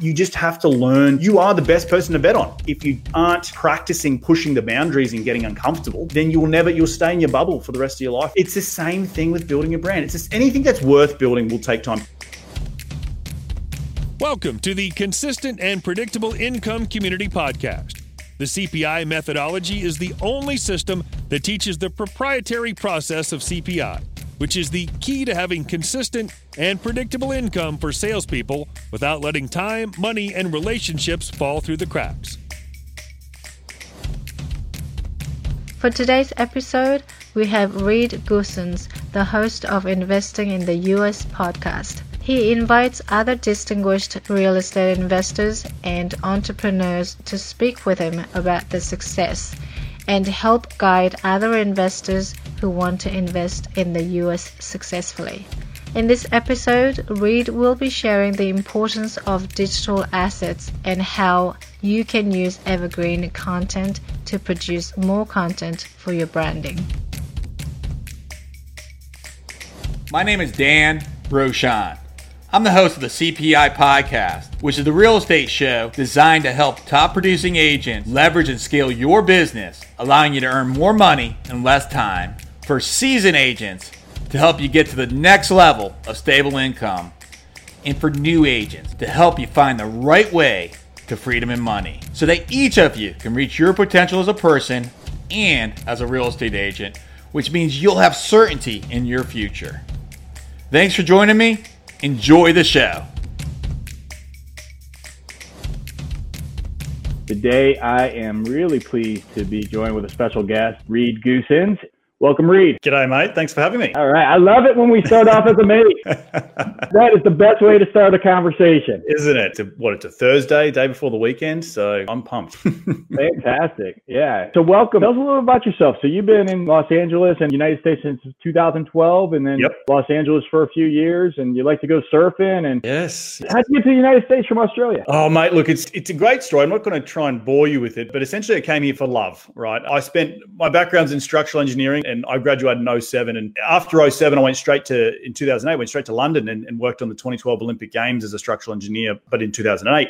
You just have to learn you are the best person to bet on. If you aren't practicing pushing the boundaries and getting uncomfortable, then you will never, you'll stay in your bubble for the rest of your life. It's the same thing with building a brand. It's just anything that's worth building will take time. Welcome to the Consistent and Predictable Income Community Podcast. The CPI methodology is the only system that teaches the proprietary process of CPI, which is the key to having consistent and predictable income for salespeople without letting time, money, and relationships fall through the cracks. For today's episode, we have Reed Goossens, the host of Investing in the US podcast. He invites other distinguished real estate investors and entrepreneurs to speak with him about their success and help guide other investors who want to invest in the US successfully. In this episode, Reed will be sharing the importance of digital assets and how you can use evergreen content to produce more content for your branding. My name is Dan Rochon. I'm the host of the CPI podcast, which is the real estate show designed to help top producing agents leverage and scale your business, allowing you to earn more money in less time. For seasoned agents to help you get to the next level of stable income, and for new agents to help you find the right way to freedom and money so that each of you can reach your potential as a person and as a real estate agent, which means you'll have certainty in your future. Thanks for joining me. Enjoy the show. Today, I am really pleased to be joined with a special guest, Reed Goossens. Welcome, Reed. G'day, mate. Thanks for having me. All right. I love it when we start off as a mate. that is the best way to start a conversation. Isn't it? It's a, what, it's a Thursday, day before the weekend. So I'm pumped. Fantastic. Yeah. So welcome. Tell us a little about yourself. So you've been in Los Angeles and United States since 2012 and then Yep. Los Angeles for a few years and you like to go surfing. And yes. how'd you get to the United States from Australia? Oh, mate, look, it's it's a great story. I'm not going to try and bore you with it, but essentially, I came here for love, right? I spent my background's in structural engineering, and I graduated in 07. And after 07, I went straight to in 2008, went straight to London and, and worked on the 2012 Olympic Games as a structural engineer, but in 2008.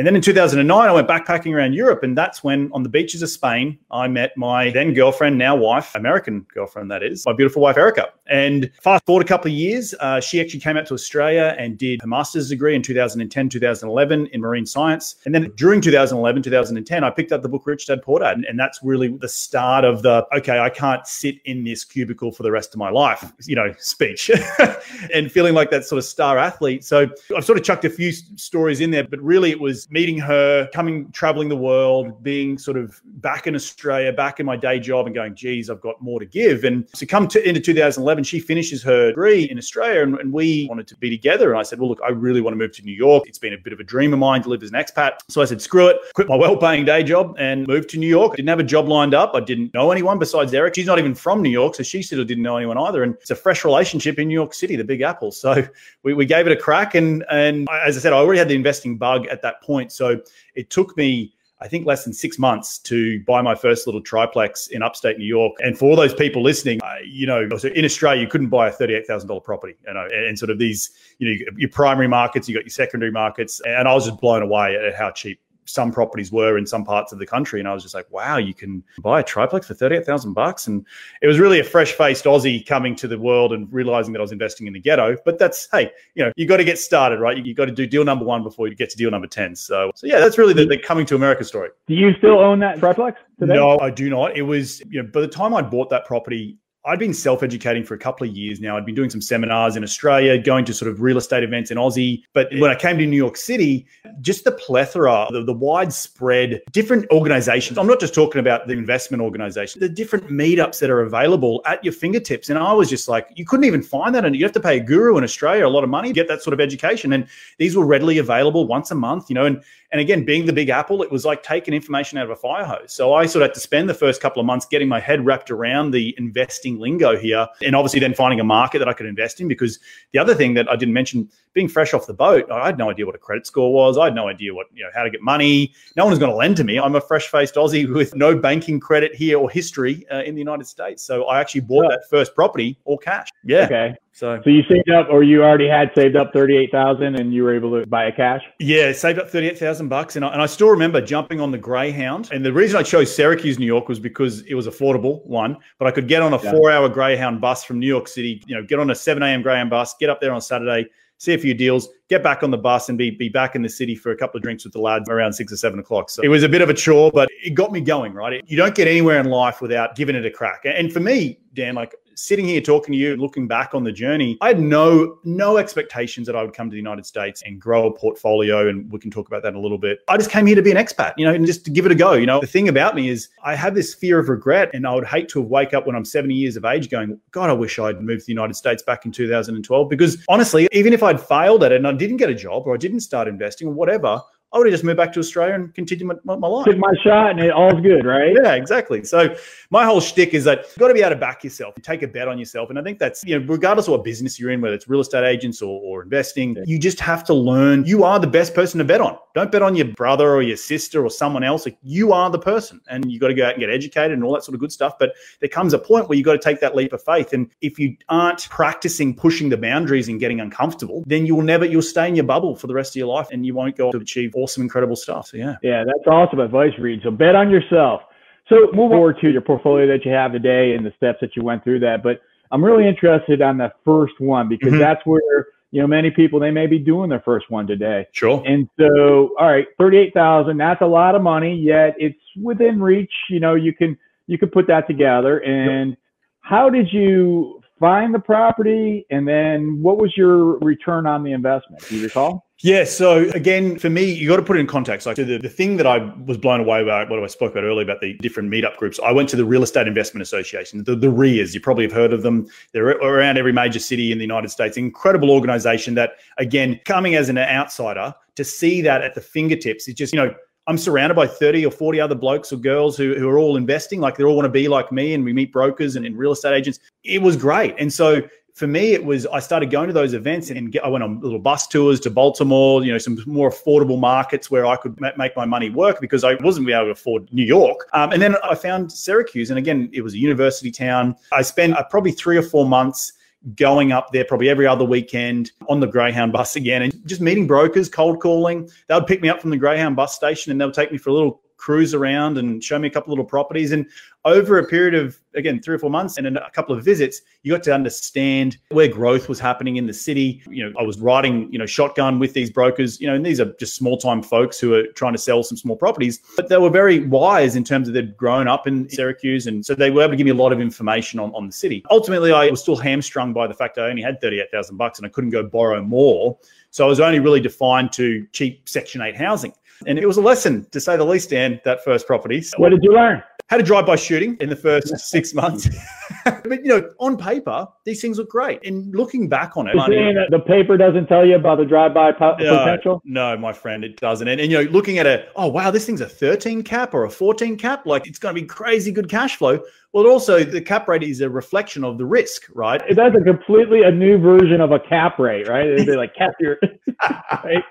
And then in 2009, I went backpacking around Europe, and that's when on the beaches of Spain, I met my then girlfriend, now wife, American girlfriend, that is, my beautiful wife Erica. And fast forward a couple of years, uh, she actually came out to Australia and did her master's degree in 2010, 2011 in marine science. And then during 2011, 2010, I picked up the book Rich Dad Poor Dad, and, and that's really the start of the okay, I can't sit in this cubicle for the rest of my life, you know, speech, and feeling like that sort of star athlete. So I've sort of chucked a few stories in there, but really it was meeting her, coming, traveling the world, being sort of back in Australia, back in my day job, and going, geez, I've got more to give. And so come to into 2011, she finishes her degree in Australia, and, and we wanted to be together. And I said, well, look, I really want to move to New York. It's been a bit of a dream of mine to live as an expat. So I said, screw it, quit my well-paying day job and moved to New York. I didn't have a job lined up. I didn't know anyone besides Eric. She's not even from New York, so she still didn't know anyone either. And it's a fresh relationship in New York City, the Big Apple. So we, we gave it a crack. And and as I said, I already had the investing bug at that point. So it took me. I think less than six months to buy my first little triplex in upstate New York. And for all those people listening, uh, you know, so in Australia, you couldn't buy a thirty-eight thousand dollar property. You know, and, and sort of these, you know, your primary markets, you got your secondary markets, and I was just blown away at how cheap some properties were in some parts of the country. And I was just like, wow, you can buy a triplex for 38,000 bucks. And it was really a fresh faced Aussie coming to the world and realizing that I was investing in the ghetto. But that's, hey, you know, you got to get started, right? You, you got to do deal number one before you get to deal number 10. So, so yeah, that's really the, the coming to America story. Do you still own that triplex today? No, I do not. It was, you know, by the time I bought that property, I'd been self educating for a couple of years now. I'd been doing some seminars in Australia, going to sort of real estate events in Aussie. But when I came to New York City, just the plethora, the, the widespread different organizations. I'm not just talking about the investment organization, the different meetups that are available at your fingertips. And I was just like, you couldn't even find that. And you have to pay a guru in Australia a lot of money to get that sort of education. And these were readily available once a month, you know, and and again, being the big apple, it was like taking information out of a fire hose. So I sort of had to spend the first couple of months getting my head wrapped around the investing lingo here. And obviously then finding a market that I could invest in. Because the other thing that I didn't mention being fresh off the boat, I had no idea what a credit score was. I had no idea what, you know, how to get money. No one was going to lend to me. I'm a fresh faced Aussie with no banking credit here or history uh, in the United States. So I actually bought that first property all cash. Yeah. Okay. So, So you saved up, or you already had saved up thirty-eight thousand, and you were able to buy a cash. yeah, saved up 38,000 bucks. And I, and I still remember jumping on the Greyhound. And the reason I chose Syracuse, New York was because it was affordable, one, but I could get on a Yeah. four hour Greyhound bus from New York City, you know, get on a 7 a.m. Greyhound bus, get up there on Saturday, see a few deals, get back on the bus and be, be back in the city for a couple of drinks with the lads around six or seven o'clock. So it was a bit of a chore, but it got me going, right? You don't get anywhere in life without giving it a crack. And for me, Dan, like sitting here talking to you looking back on the journey, I had no no expectations that I would come to the United States and grow a portfolio. And we can talk about that in a little bit. I just came here to be an expat, you know, and just to give it a go. You know, the thing about me is I have this fear of regret, and I would hate to wake up when I'm 70 years of age going, God, I wish I'd moved to the United States back in 2012. Because honestly, even if I'd failed at it and I didn't get a job or I didn't start investing or whatever, I would have just moved back to Australia and continued my, my, life. Took my shot, and it all's good, right? Yeah, exactly. So my whole shtick is that you've got to be able to back yourself, take a bet on yourself. And I think that's, you know, regardless of what business you're in, whether it's real estate agents or, or investing, you just have to learn you are the best person to bet on. Don't bet on your brother or your sister or someone else. Like you are the person and you got to go out and get educated and all that sort of good stuff. But there comes a point where you got to take that leap of faith. And if you aren't practicing pushing the boundaries and getting uncomfortable, then you will never, you'll stay in your bubble for the rest of your life and you won't go to achieve awesome, incredible stuff. So yeah. Yeah, that's awesome advice, Reed. So bet on yourself. So move forward to your portfolio that you have today and the steps that you went through that. But I'm really interested on the first one because Mhm. that's where you know many people they may be doing their first one today. Sure. And so, all right, thirty-eight thousand. That's a lot of money, yet it's within reach. You know, you can you can put that together. And how did you find the property? And then what was your return on the investment? Do you recall? Yeah. So again, for me, you got to put it in context. Like the, the thing that I was blown away by, what I spoke about earlier about the different meetup groups. I went to the Real Estate Investment Association, the, the REIAs. You probably have heard of them. They're around every major city in the United States. Incredible organization that, again, coming as an outsider to see that at the fingertips, it's just, you know, I'm surrounded by 30 or 40 other blokes or girls who, who are all investing. Like they all want to be like me, and we meet brokers and, and real estate agents. It was great. And so for me, it was I started going to those events and get, I went on little bus tours to Baltimore, you know, some more affordable markets where I could ma- make my money work because I wasn't able to afford New York. Um, and then I found Syracuse, and again, it was a university town. I spent uh, probably three or four months going up there probably every other weekend on the Greyhound bus again and just meeting brokers, cold calling. They would pick me up from the Greyhound bus station and they would take me for a little cruise around and show me a couple little properties. And over a period of, again, three or four months and a couple of visits, you got to understand where growth was happening in the city. You know, I was riding, you know, shotgun with these brokers, you know, and these are just small time folks who are trying to sell some small properties, but they were very wise in terms of they'd grown up in Syracuse. And so they were able to give me a lot of information on, on the city. Ultimately, I was still hamstrung by the fact I only had 38,000 bucks and I couldn't go borrow more. So I was only really defined to cheap Section 8 housing. And it was a lesson, to say the least, Dan, that first property. So What did you learn? had a drive-by shooting in the first six months. but you know, on paper, these things look great. And looking back on it, that the paper doesn't tell you about the drive-by po- no, potential? no, my friend, it doesn't. And, and you know, looking at a, oh wow, this thing's a 13 cap or a 14 cap, like it's going to be crazy good cash flow. Well, also the cap rate is a reflection of the risk, right? That's a completely a new version of a cap rate, right? They like cap your right?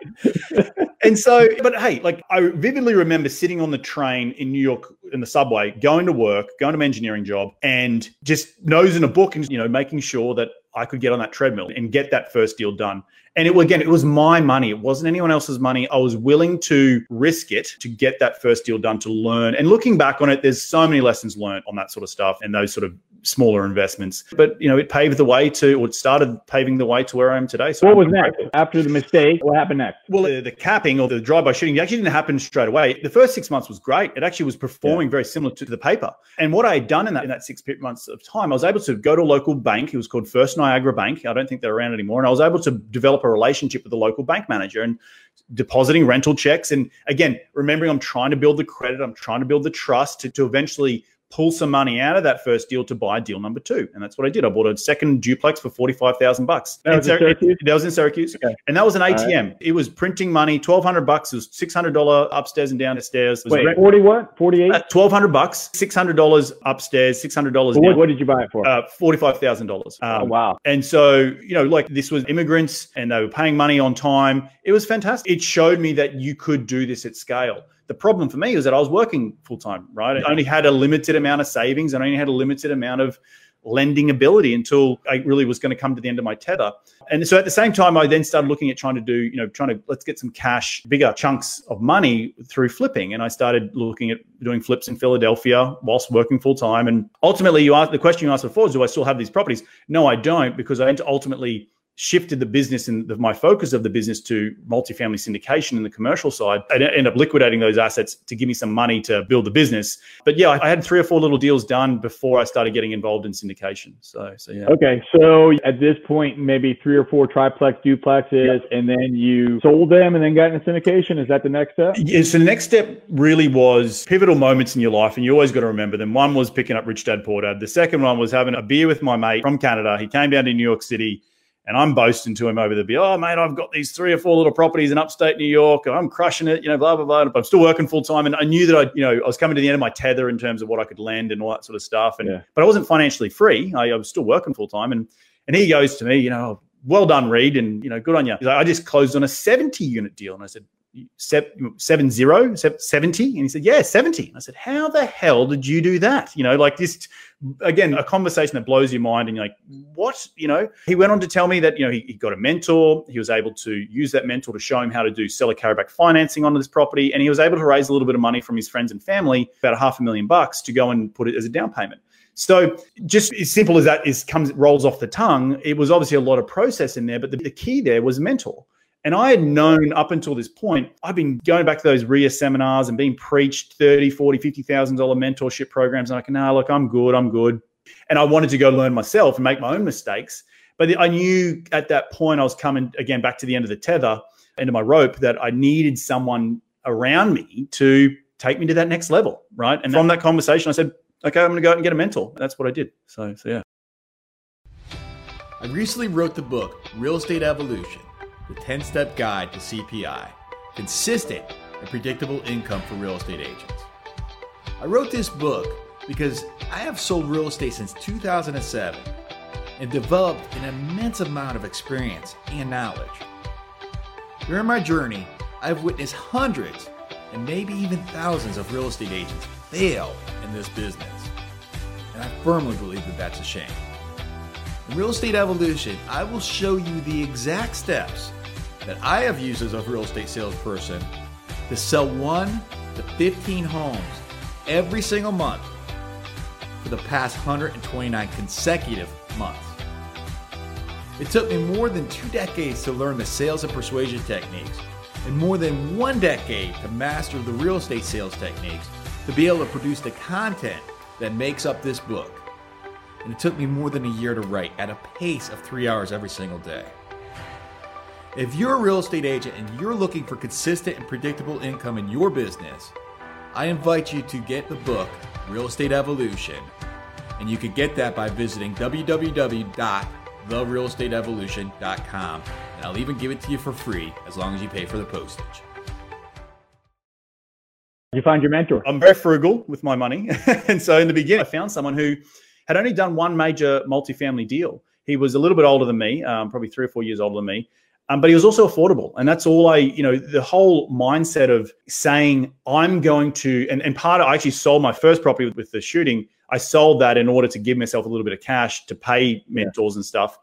and so, but hey, like I vividly remember sitting on the train in New York in the subway, going to work, going to my engineering job, and just nosing a book and you know making sure that I could get on that treadmill and get that first deal done. And it again, it was my money. It wasn't anyone else's money. I was willing to risk it to get that first deal done to learn. And looking back on it, there's so many lessons learned on that sort of stuff and those sort of smaller investments. But you know, it paved the way to, or it started paving the way to where I am today. So What I'm was next after the mistake? What happened next? Well, the, the capping or the drive-by shooting actually didn't happen straight away. The first six months was great. It actually was performing very similar to the paper. And what I had done in that in that six months of time, I was able to go to a local bank. It was called First Niagara Bank. I don't think they're around anymore. And I was able to develop a relationship with the local bank manager and depositing rental checks. And again, remembering I'm trying to build the credit, I'm trying to build the trust to, to eventually pull some money out of that first deal to buy deal number two. And that's what I did. I bought a second duplex for 45,000 bucks. That was in Syracuse? That was in Syracuse. Okay. And that was an ATM. It was printing money, 1200 bucks. It was $600 upstairs and downstairs. Wait, rent- 40 what? 48? uh, 1200 bucks, $600 upstairs, $600 what, down. what did you buy it for? Uh, $45,000. oh, Um, wow. and so, you know, like this was immigrants and they were paying money on time. It was fantastic. It showed me that you could do this at scale. The problem for me was that I was working full time, right? I only had a limited amount of savings and I only had a limited amount of lending ability until I really was going to come to the end of my tether. And so at the same time, I then started looking at trying to do, you know, trying to let's get some cash, bigger chunks of money through flipping. And I started looking at doing flips in Philadelphia whilst working full time. And ultimately, you asked the question you asked before is, do I still have these properties? No, I don't, because I ultimately shifted the business and the, my focus of the business to multifamily syndication and the commercial side. I end up liquidating those assets to give me some money to build the business. But yeah, I, I had three or four little deals done before I started getting involved in syndication. So, so yeah. Okay, so at this point, maybe three or four triplex duplexes, and then you sold them and then got into syndication. Is that the next step? Yeah, so the next step really was pivotal moments in your life, and you always got to remember them. One was picking up Rich Dad Poor Dad. The second one was having a beer with my mate from Canada. He came down to New York City, and I'm boasting to him over the beer. Oh, mate, I've got these three or four little properties in upstate New York. And I'm crushing it. You know, blah blah blah. But I'm still working full time, and I knew that I, you know, I was coming to the end of my tether in terms of what I could lend and all that sort of stuff. And Yeah. but I wasn't financially free. I, I was still working full time, and and he goes to me, you know, well done, Reed, and you know, good on you. He's like, I just closed on a 70 unit deal, and I said. Seven, seven zero, 70. And he said, Yeah, 70. And I said, How the hell did you do that? You know, like this, again, a conversation that blows your mind. And you're like, What? You know, he went on to tell me that, you know, he, he got a mentor. He was able to use that mentor to show him how to do seller carryback financing onto this property. And he was able to raise a little bit of money from his friends and family, about a half a million bucks, to go and put it as a down payment. So just as simple as that is comes rolls off the tongue. It was obviously a lot of process in there, but the, the key there was mentor. And I had known up until this point, I've been going back to those RIA seminars and being preached 30, 40, $50,000 mentorship programs. And I can, nah, look, I'm good, I'm good. And I wanted to go learn myself and make my own mistakes. But I knew at that point I was coming again back to the end of the tether, end of my rope, that I needed someone around me to take me to that next level. Right. And from that conversation, I said, okay, I'm going to go out and get a mentor. And that's what I did. So, so yeah. I recently wrote the book Real Estate Evolution The 10 Step Guide to CPI Consistent and Predictable Income for Real Estate Agents. I wrote this book because I have sold real estate since 2007 and developed an immense amount of experience and knowledge. During my journey, I've witnessed hundreds and maybe even thousands of real estate agents fail in this business. And I firmly believe that that's a shame. In Real Estate Evolution, I will show you the exact steps that I have used as a real estate salesperson to sell 1 to 15 homes every single month for the past 129 consecutive months. It took me more than two decades to learn the sales and persuasion techniques, and more than one decade to master the real estate sales techniques to be able to produce the content that makes up this book and it took me more than a year to write at a pace of three hours every single day. If you're a real estate agent and you're looking for consistent and predictable income in your business, I invite you to get the book, Real Estate Evolution, and you can get that by visiting www.therealestateevolution.com, and I'll even give it to you for free as long as you pay for the postage. You find your mentor. I'm very frugal with my money. and so in the beginning, I found someone who had only done one major multifamily deal. He was a little bit older than me, um, probably three or four years older than me. Um, but he was also affordable. And that's all I, you know, the whole mindset of saying, I'm going to, and, and part of, I actually sold my first property with, with the shooting. I sold that in order to give myself a little bit of cash to pay mentors and stuff.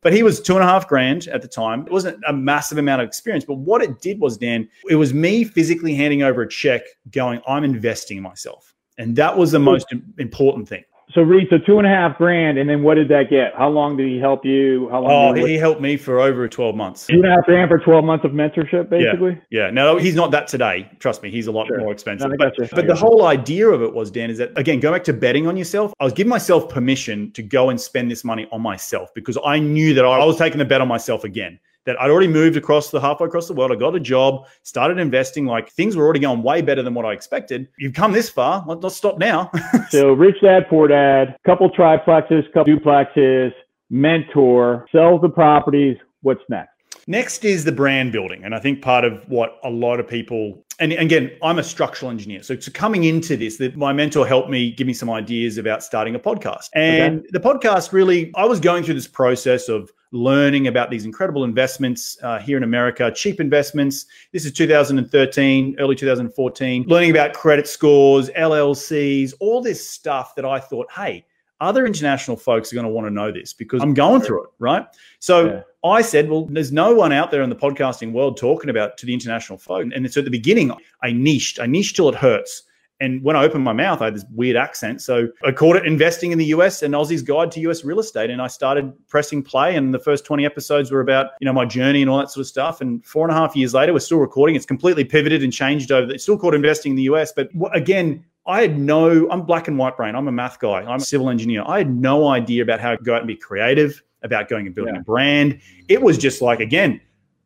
But he was two and a half grand at the time. It wasn't a massive amount of experience. But what it did was, Dan, it was me physically handing over a check going, I'm investing in myself. And that was the most important thing. So Reed, so two and a half grand, and then what did that get? How long did he help you? How long? Oh, he helped me for over 12 months. two and a half grand for twelve months of mentorship, basically. Yeah, no, he's not that today. Trust me, he's a lot Sure. more expensive. No, but but the whole idea of it was, Dan, is that again, going back to betting on yourself, I was giving myself permission to go and spend this money on myself because I knew that I was taking the bet on myself again. That I'd already moved across the halfway across the world. I got a job, started investing. Like things were already going way better than what I expected. You've come this far. Let, us not stop now. so rich dad, poor dad, couple triplexes, couple duplexes, mentor, sells the properties. What's next? Next is the brand building. And I think part of what a lot of people, and again, I'm a structural engineer. So, so coming into this, that my mentor helped me give me some ideas about starting a podcast. And okay. the podcast really, I was going through this process of learning about these incredible investments uh, here in America, cheap investments. This is 2013, early 2014, learning about credit scores, LLCs, all this stuff that I thought, hey, other international folks are going to want to know this because I'm going through it, right? So yeah. I said, well, there's no one out there in the podcasting world talking about to the international folk. And so at the beginning, I niched, I niched till it hurts. And when I opened my mouth, I had this weird accent. So I called it Investing in the US and Aussie's Guide to US Real Estate. And I started pressing play. And the first 20 episodes were about, you know, my journey and all that sort of stuff. And four and a half years later, we're still recording. It's completely pivoted and changed over. It's still called Investing in the US. But again, I had no, I'm black and white brain. I'm a math guy. I'm a civil engineer. I had no idea about how to go out and be creative, about going and building yeah. a brand. It was just like, again,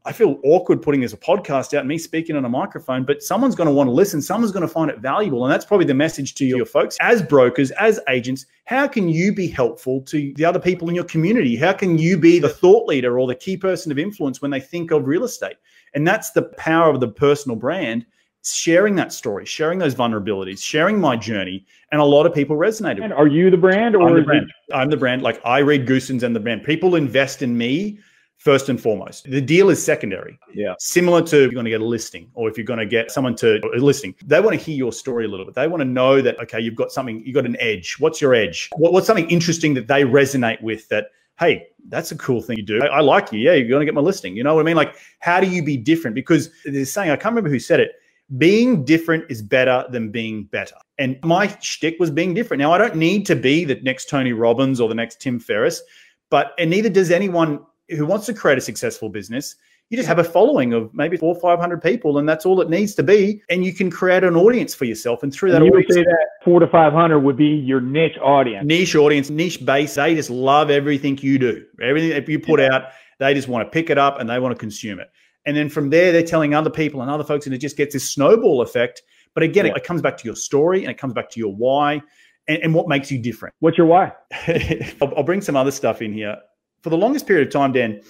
I feel awkward putting this a podcast out, me speaking on a microphone, but someone's going to want to listen. Someone's going to find it valuable. And that's probably the message to your folks as brokers, as agents. How can you be helpful to the other people in your community? How can you be the thought leader or the key person of influence when they think of real estate? And that's the power of the personal brand sharing that story, sharing those vulnerabilities, sharing my journey, and a lot of people resonated. And are you the brand, or I'm the brand? It- I'm the brand. Like I Reed Goossens and the brand. People invest in me first and foremost. The deal is secondary. Yeah. Similar to if you're going to get a listing or if you're going to get someone to a listing, they want to hear your story a little bit. They want to know that, okay, you've got something, you've got an edge. What's your edge? What, what's something interesting that they resonate with that, hey, that's a cool thing you do. I, I like you. Yeah, you're going to get my listing. You know what I mean? Like, how do you be different? Because they're saying, I can't remember who said it being different is better than being better. And my shtick was being different. Now, I don't need to be the next Tony Robbins or the next Tim Ferriss, but and neither does anyone who wants to create a successful business. You just have a following of maybe four, five hundred people, and that's all it needs to be. And you can create an audience for yourself. And through that, and you audience, would say that four to five hundred would be your niche audience. Niche audience, niche base. They just love everything you do. Everything that you put out, they just want to pick it up and they want to consume it. And then from there, they're telling other people and other folks, and it just gets this snowball effect. But again, yeah. it, comes back to your story and it comes back to your why and, and what makes you different. What's your why? I'll, I'll, bring some other stuff in here. For the longest period of time, Dan,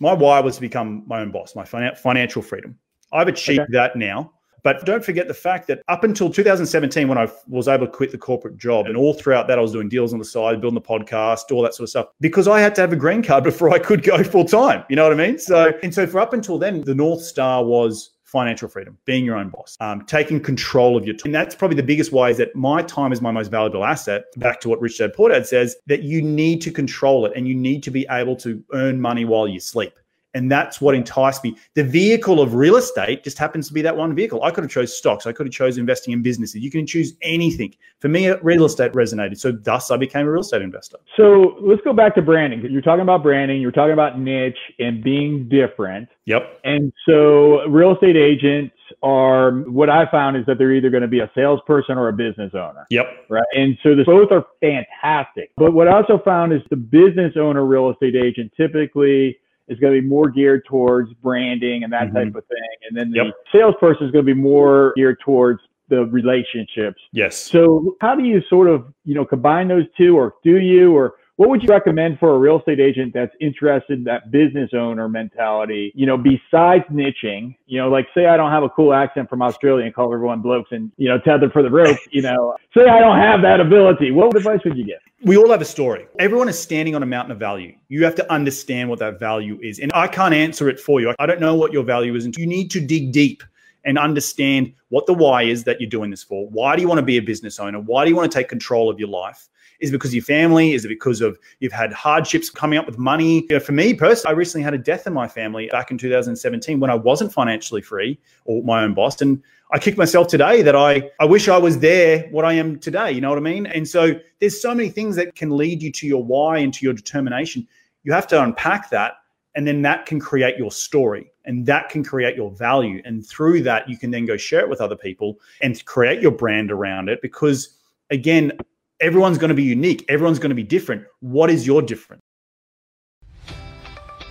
my why was to become my own boss, my financial freedom. I've achieved okay. that now. But don't forget the fact that up until 2017, when I was able to quit the corporate job, and all throughout that, I was doing deals on the side, building the podcast, all that sort of stuff, because I had to have a green card before I could go full time. You know what I mean? So, and so for up until then, the North Star was financial freedom, being your own boss, um, taking control of your time. And that's probably the biggest why is that my time is my most valuable asset. Back to what Rich Dad Poor Dad says, that you need to control it and you need to be able to earn money while you sleep. And that's what enticed me. The vehicle of real estate just happens to be that one vehicle. I could have chose stocks. I could have chose investing in businesses. You can choose anything. For me, real estate resonated. So thus I became a real estate investor. So let's go back to branding. You're talking about branding. You're talking about niche and being different. Yep. And so real estate agents are what I found is that they're either going to be a salesperson or a business owner. Yep. Right. And so the, both are fantastic. But what I also found is the business owner real estate agent typically is going to be more geared towards branding and that mm-hmm. type of thing. And then the yep. salesperson is going to be more geared towards the relationships. Yes. So how do you sort of, you know, combine those two or do you, or what would you recommend for a real estate agent that's interested in that business owner mentality? You know, besides niching, you know, like say I don't have a cool accent from Australia and call everyone blokes and, you know, tether for the rope, you know, say I don't have that ability. What advice would you give? We all have a story. Everyone is standing on a mountain of value. You have to understand what that value is. And I can't answer it for you. I don't know what your value is. And you need to dig deep and understand what the why is that you're doing this for. Why do you want to be a business owner? Why do you want to take control of your life? Is it because of your family? Is it because of you've had hardships coming up with money? You know, for me personally, I recently had a death in my family back in 2017 when I wasn't financially free or my own boss. And I kick myself today that I, I wish I was there what I am today. You know what I mean? And so there's so many things that can lead you to your why and to your determination. You have to unpack that and then that can create your story and that can create your value and through that you can then go share it with other people and create your brand around it because again everyone's going to be unique. Everyone's going to be different. What is your difference?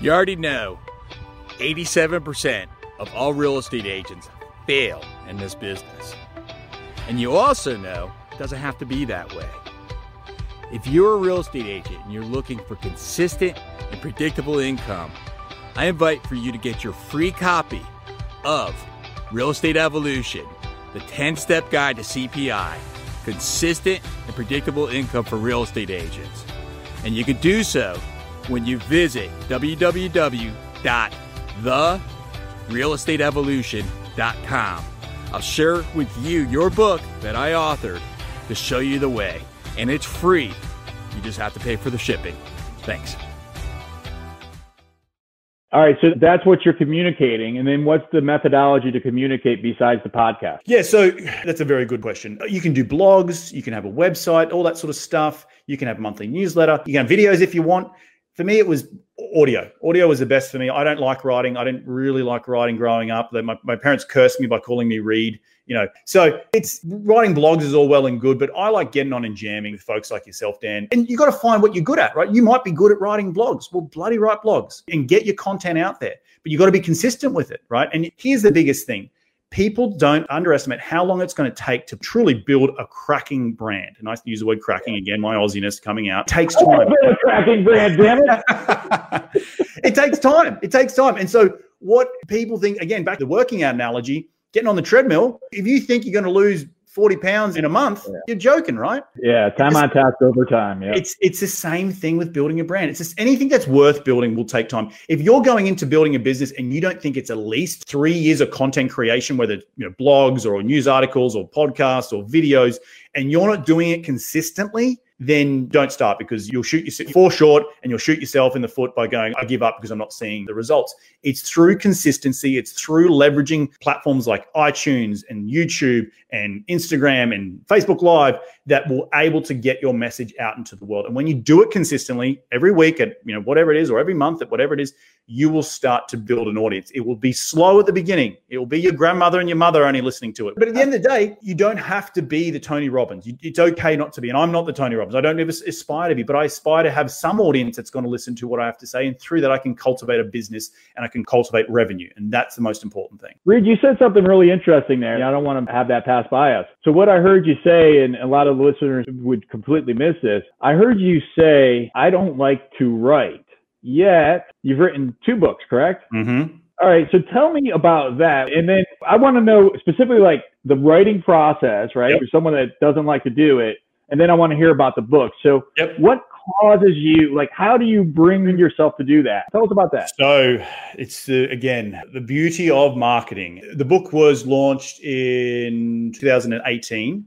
You already know. 87% of all real estate agents fail in this business. And you also know it doesn't have to be that way. If you're a real estate agent and you're looking for consistent and predictable income, I invite for you to get your free copy of Real Estate Evolution, the 10 step guide to CPI, consistent and predictable income for real estate agents. And you can do so when you visit www.therealestateevolution.com. I'll share with you your book that I authored to show you the way, and it's free. You just have to pay for the shipping. Thanks. All right, so that's what you're communicating. And then what's the methodology to communicate besides the podcast? Yeah, so that's a very good question. You can do blogs, you can have a website, all that sort of stuff. You can have a monthly newsletter, you can have videos if you want. For me, it was audio. Audio was the best for me. I don't like writing. I didn't really like writing growing up. My, my parents cursed me by calling me Reed you know so it's writing blogs is all well and good but i like getting on and jamming with folks like yourself dan and you got to find what you're good at right you might be good at writing blogs well bloody write blogs and get your content out there but you got to be consistent with it right and here's the biggest thing people don't underestimate how long it's going to take to truly build a cracking brand. And I use the word cracking again, my Aussiness coming out. It takes oh, time. a cracking brand, damn it. it takes time. It takes time. And so what people think, again, back to the working out analogy, getting on the treadmill, if you think you're going to lose 40 pounds in a month, yeah. you're joking, right? Yeah, time on task over time. Yeah. It's it's the same thing with building a brand. It's just anything that's worth building will take time. If you're going into building a business and you don't think it's at least three years of content creation, whether you know blogs or news articles or podcasts or videos, and you're not doing it consistently, then don't start because you'll shoot yourself fall short and you'll shoot yourself in the foot by going, I give up because I'm not seeing the results. It's through consistency, it's through leveraging platforms like iTunes and YouTube and Instagram and Facebook Live that will able to get your message out into the world. And when you do it consistently every week at you know whatever it is or every month at whatever it is, you will start to build an audience. It will be slow at the beginning. It will be your grandmother and your mother only listening to it. But at the end of the day, you don't have to be the Tony Robbins. It's okay not to be. And I'm not the Tony Robbins. I don't ever aspire to be, but I aspire to have some audience that's going to listen to what I have to say. And through that, I can cultivate a business and I can cultivate revenue. And that's the most important thing. Reed, you said something really interesting there. I don't want to have that pass by us. So what I heard you say, and a lot of listeners would completely miss this, I heard you say, I don't like to write. Yet you've written two books, correct? Mm-hmm. All right. So tell me about that. And then I want to know specifically like the writing process, right? Yep. For someone that doesn't like to do it. And then I want to hear about the book. So yep. what causes you, like, how do you bring yourself to do that? Tell us about that. So it's uh, again, the beauty of marketing. The book was launched in 2018.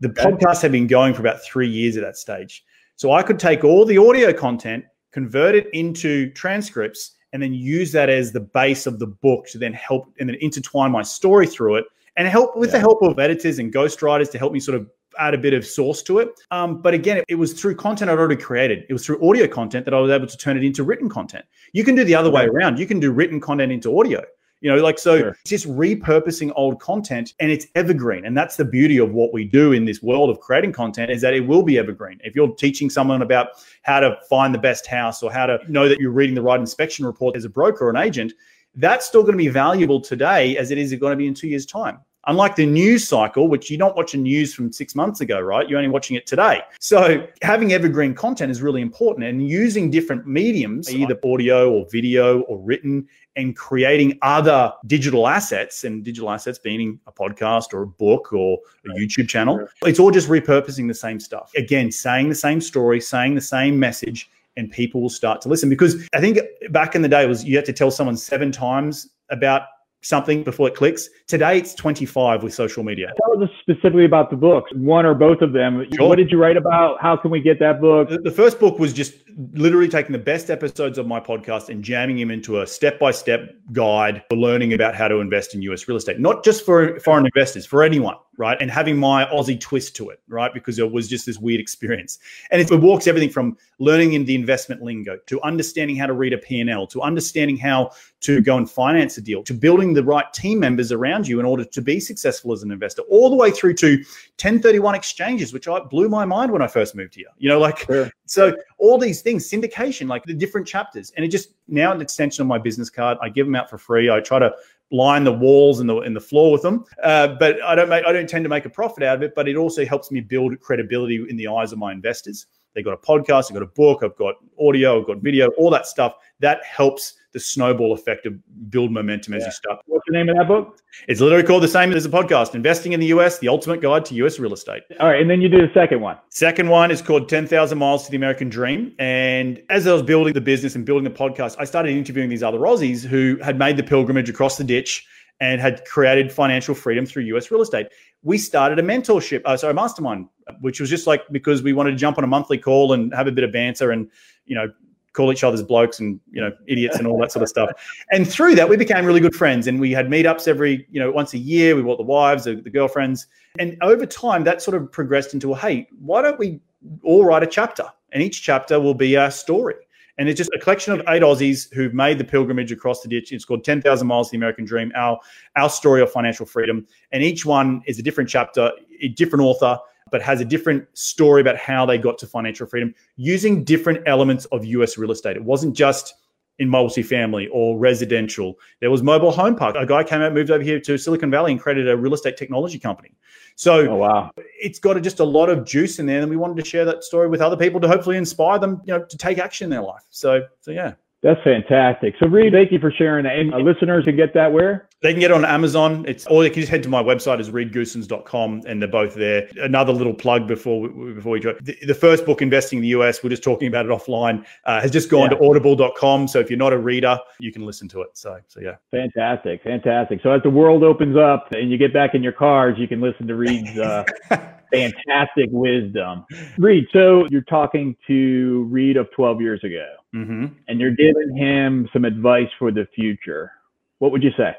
The podcast had been going for about three years at that stage. So I could take all the audio content convert it into transcripts, and then use that as the base of the book to then help and then intertwine my story through it and help with yeah. the help of editors and ghostwriters to help me sort of add a bit of source to it. Um, but again, it, it, was through content I'd already created. It was through audio content that I was able to turn it into written content. You can do the other way around. You can do written content into audio. You know, like so sure. just repurposing old content and it's evergreen. And that's the beauty of what we do in this world of creating content is that it will be evergreen. If you're teaching someone about how to find the best house or how to know that you're reading the right inspection report as a broker or an agent, that's still going to be valuable today as it is going to be in two years' time. Unlike the news cycle, which you don't watch a news from six months ago, right? You're only watching it today. So having evergreen content is really important and using different mediums, either audio or video or written, and creating other digital assets and digital assets being a podcast or a book or a YouTube channel. It's all just repurposing the same stuff. Again, saying the same story, saying the same message, and people will start to listen. Because I think back in the day was you had to tell someone seven times about something before it clicks. Today it's 25 with social media. Tell us specifically about the books, one or both of them. Sure. What did you write about? How can we get that book? The, first book was just literally taking the best episodes of my podcast and jamming them into a step-by-step guide for learning about how to invest in US real estate, not just for foreign investors, for anyone right? And having my Aussie twist to it, right? Because it was just this weird experience. And it, walks everything from learning in the investment lingo to understanding how to read a P&L to understanding how to go and finance a deal to building the right team members around you in order to be successful as an investor, all the way through to 1031 exchanges, which I blew my mind when I first moved here. You know, like. So all these things, syndication, like the different chapters, and it just now an extension of my business card. I give them out for free. I try to line the walls and the and the floor with them, uh, but I don't make I don't tend to make a profit out of it. But it also helps me build credibility in the eyes of my investors. They've got a podcast, I've got a book, I've got audio, I've got video, all that stuff. That helps the snowball effect of build momentum as Yeah. you start. What's the name of that book? It's literally called the same as the podcast, Investing in the US, the ultimate guide to US real estate. All right, and then you do the second one. Second one is called 10,000 Miles to the American Dream. And as I was building the business and building the podcast, I started interviewing these other Aussies who had made the pilgrimage across the ditch and had created financial freedom through US real estate. We started a mentorship, uh, sorry, a mastermind, which was just like because we wanted to jump on a monthly call and have a bit of banter and, you know, call each other's blokes and you know idiots and all that sort of stuff and through that we became really good friends and we had meetups every you know once a year we brought the wives the, the girlfriends and over time that sort of progressed into a hey why don't we all write a chapter and each chapter will be our story and it's just a collection of eight Aussies who've made the pilgrimage across the ditch. It's called 10,000 Miles the American Dream, our, our story of financial freedom. And each one is a different chapter, a different author, but has a different story about how they got to financial freedom using different elements of US real estate. It wasn't just in multifamily or residential. There was mobile home park. A guy came out, moved over here to Silicon Valley and created a real estate technology company. So Oh wow. it's got a, just a lot of juice in there, and we wanted to share that story with other people to hopefully inspire them, you know, to take action in their life. So, so yeah, That's fantastic. So Reed, thank you for sharing that. And uh, listeners can get that where? they can get it on Amazon. It's or they can just head to my website is reedgoossens.com, and they're both there. Another little plug before we, before we go. The, the first book, Investing in the US, we're just talking about it offline, uh, has just gone Yeah. to audible.com. So if you're not a reader, you can listen to it. So, so yeah. Fantastic, fantastic. So as the world opens up and you get back in your cars, you can listen to Reed's uh, fantastic wisdom. Reed, so you're talking to Reed of 12 years ago, hmm and you're giving him some advice for the future. What would you say?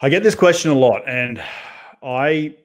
I get this question a lot, and I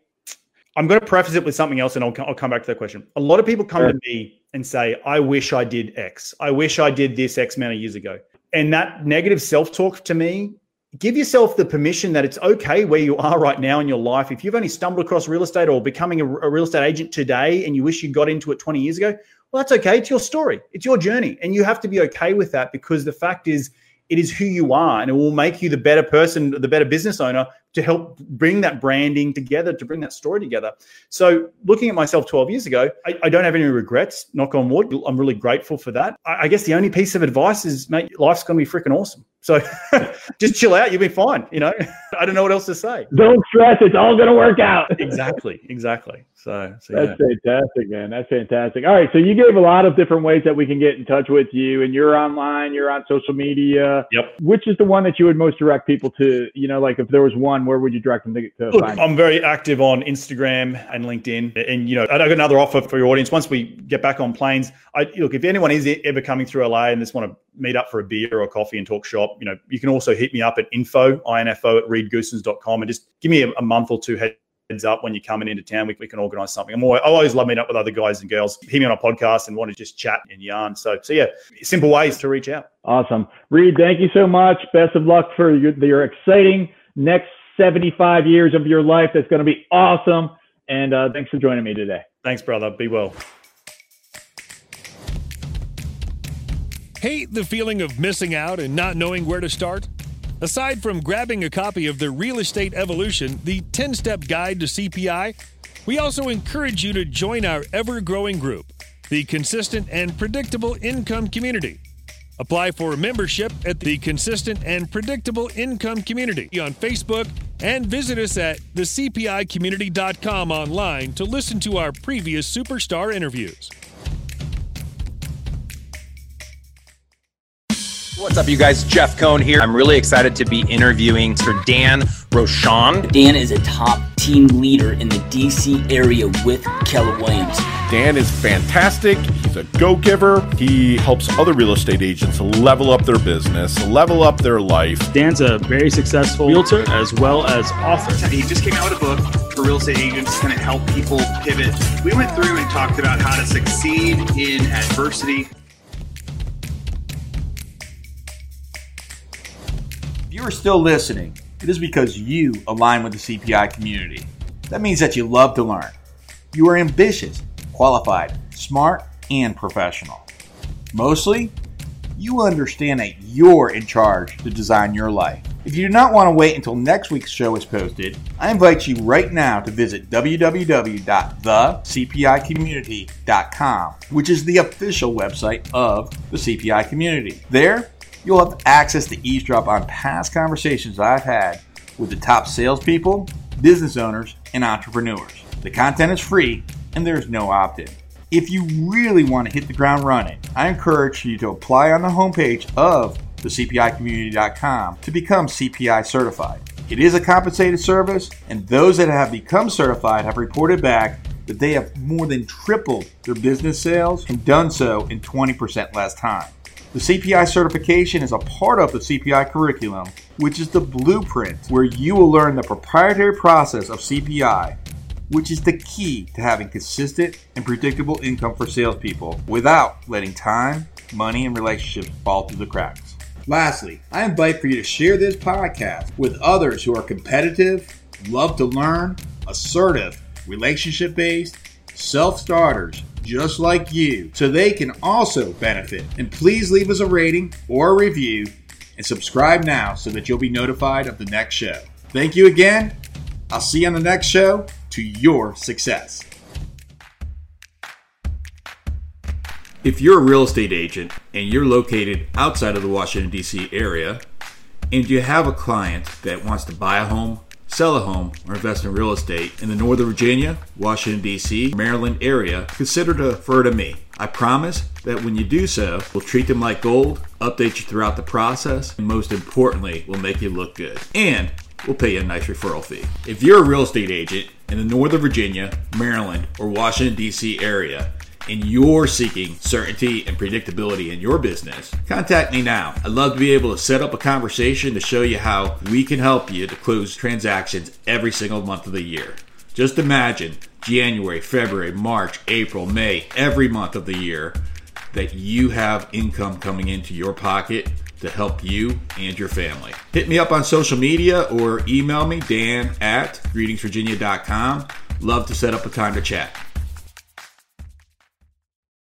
I'm going to preface it with something else, and I'll, I'll come back to that question. A lot of people come Sure. to me and say, "I wish I did X. I wish I did this X amount of years ago." And that negative self talk to me, give yourself the permission that it's okay where you are right now in your life. If you've only stumbled across real estate or becoming a, a real estate agent today, and you wish you got into it 20 years ago, well, that's okay. It's your story. It's your journey, and you have to be okay with that because the fact is it is who you are and it will make you the better person the better business owner to help bring that branding together to bring that story together so looking at myself 12 years ago i, I don't have any regrets knock on wood i'm really grateful for that I, I guess the only piece of advice is mate life's going to be freaking awesome so just chill out you'll be fine you know i don't know what else to say Don't stress. It's all going to work out. exactly exactly so, so That's yeah. fantastic, man. That's fantastic. All right. So you gave a lot of different ways that we can get in touch with you, and you're online, you're on social media. Yep. Which is the one that you would most direct people to? You know, like if there was one, where would you direct them to, to Look, find? I'm very active on Instagram and LinkedIn. And, you know, I got another offer for your audience. Once we get back on planes, I look, if anyone is ever coming through LA and just want to meet up for a beer or a coffee and talk shop, you know, you can also hit me up at info, info at reedgoossens.com and just give me a, a month or two head, heads up when you're coming into town. We, we can organize something. I'm always, I always love meeting up with other guys and girls, hear me on a podcast and want to just chat and yarn. So, so yeah, simple ways to reach out. Awesome, Reed. Thank you so much. Best of luck for your, your exciting next 75 years of your life. That's going to be awesome. And uh, thanks for joining me today. Thanks, brother. Be well. Hate the feeling of missing out and not knowing where to start? Aside from grabbing a copy of the Real Estate Evolution, the 10 step guide to CPI, we also encourage you to join our ever growing group, the Consistent and Predictable Income Community. Apply for membership at the Consistent and Predictable Income Community on Facebook and visit us at thecpicommunity.com online to listen to our previous superstar interviews. What's up, you guys? Jeff Cohn here. I'm really excited to be interviewing Sir Dan Rochon. Dan is a top team leader in the DC area with Keller Williams. Dan is fantastic. He's a go giver. He helps other real estate agents level up their business, level up their life. Dan's a very successful realtor as well as author. He just came out with a book for real estate agents to help people pivot. We went through and talked about how to succeed in adversity. If you are still listening, it is because you align with the CPI community. That means that you love to learn. You are ambitious, qualified, smart, and professional. Mostly, you understand that you're in charge to design your life. If you do not want to wait until next week's show is posted, I invite you right now to visit www.thecpicommunity.com, which is the official website of the CPI community. There, you'll have access to eavesdrop on past conversations I've had with the top salespeople, business owners, and entrepreneurs. The content is free and there's no opt in. If you really want to hit the ground running, I encourage you to apply on the homepage of thecpicommunity.com to become CPI certified. It is a compensated service, and those that have become certified have reported back that they have more than tripled their business sales and done so in 20% less time. The CPI certification is a part of the CPI curriculum, which is the blueprint where you will learn the proprietary process of CPI, which is the key to having consistent and predictable income for salespeople without letting time, money, and relationships fall through the cracks. Lastly, I invite for you to share this podcast with others who are competitive, love to learn, assertive, relationship based, self starters just like you so they can also benefit. And please leave us a rating or a review and subscribe now so that you'll be notified of the next show. Thank you again. I'll see you on the next show to your success. If you're a real estate agent and you're located outside of the Washington, D.C. area, and you have a client that wants to buy a home, sell a home, or invest in real estate in the Northern Virginia, Washington, D.C., Maryland area, consider to refer to me. I promise that when you do so, we'll treat them like gold, update you throughout the process, and most importantly, we'll make you look good. And we'll pay you a nice referral fee. If you're a real estate agent in the Northern Virginia, Maryland, or Washington, D.C. area, and you're seeking certainty and predictability in your business, contact me now. I'd love to be able to set up a conversation to show you how we can help you to close transactions every single month of the year. Just imagine January, February, March, April, May, every month of the year that you have income coming into your pocket to help you and your family. Hit me up on social media or email me, dan at greetingsvirginia.com. Love to set up a time to chat.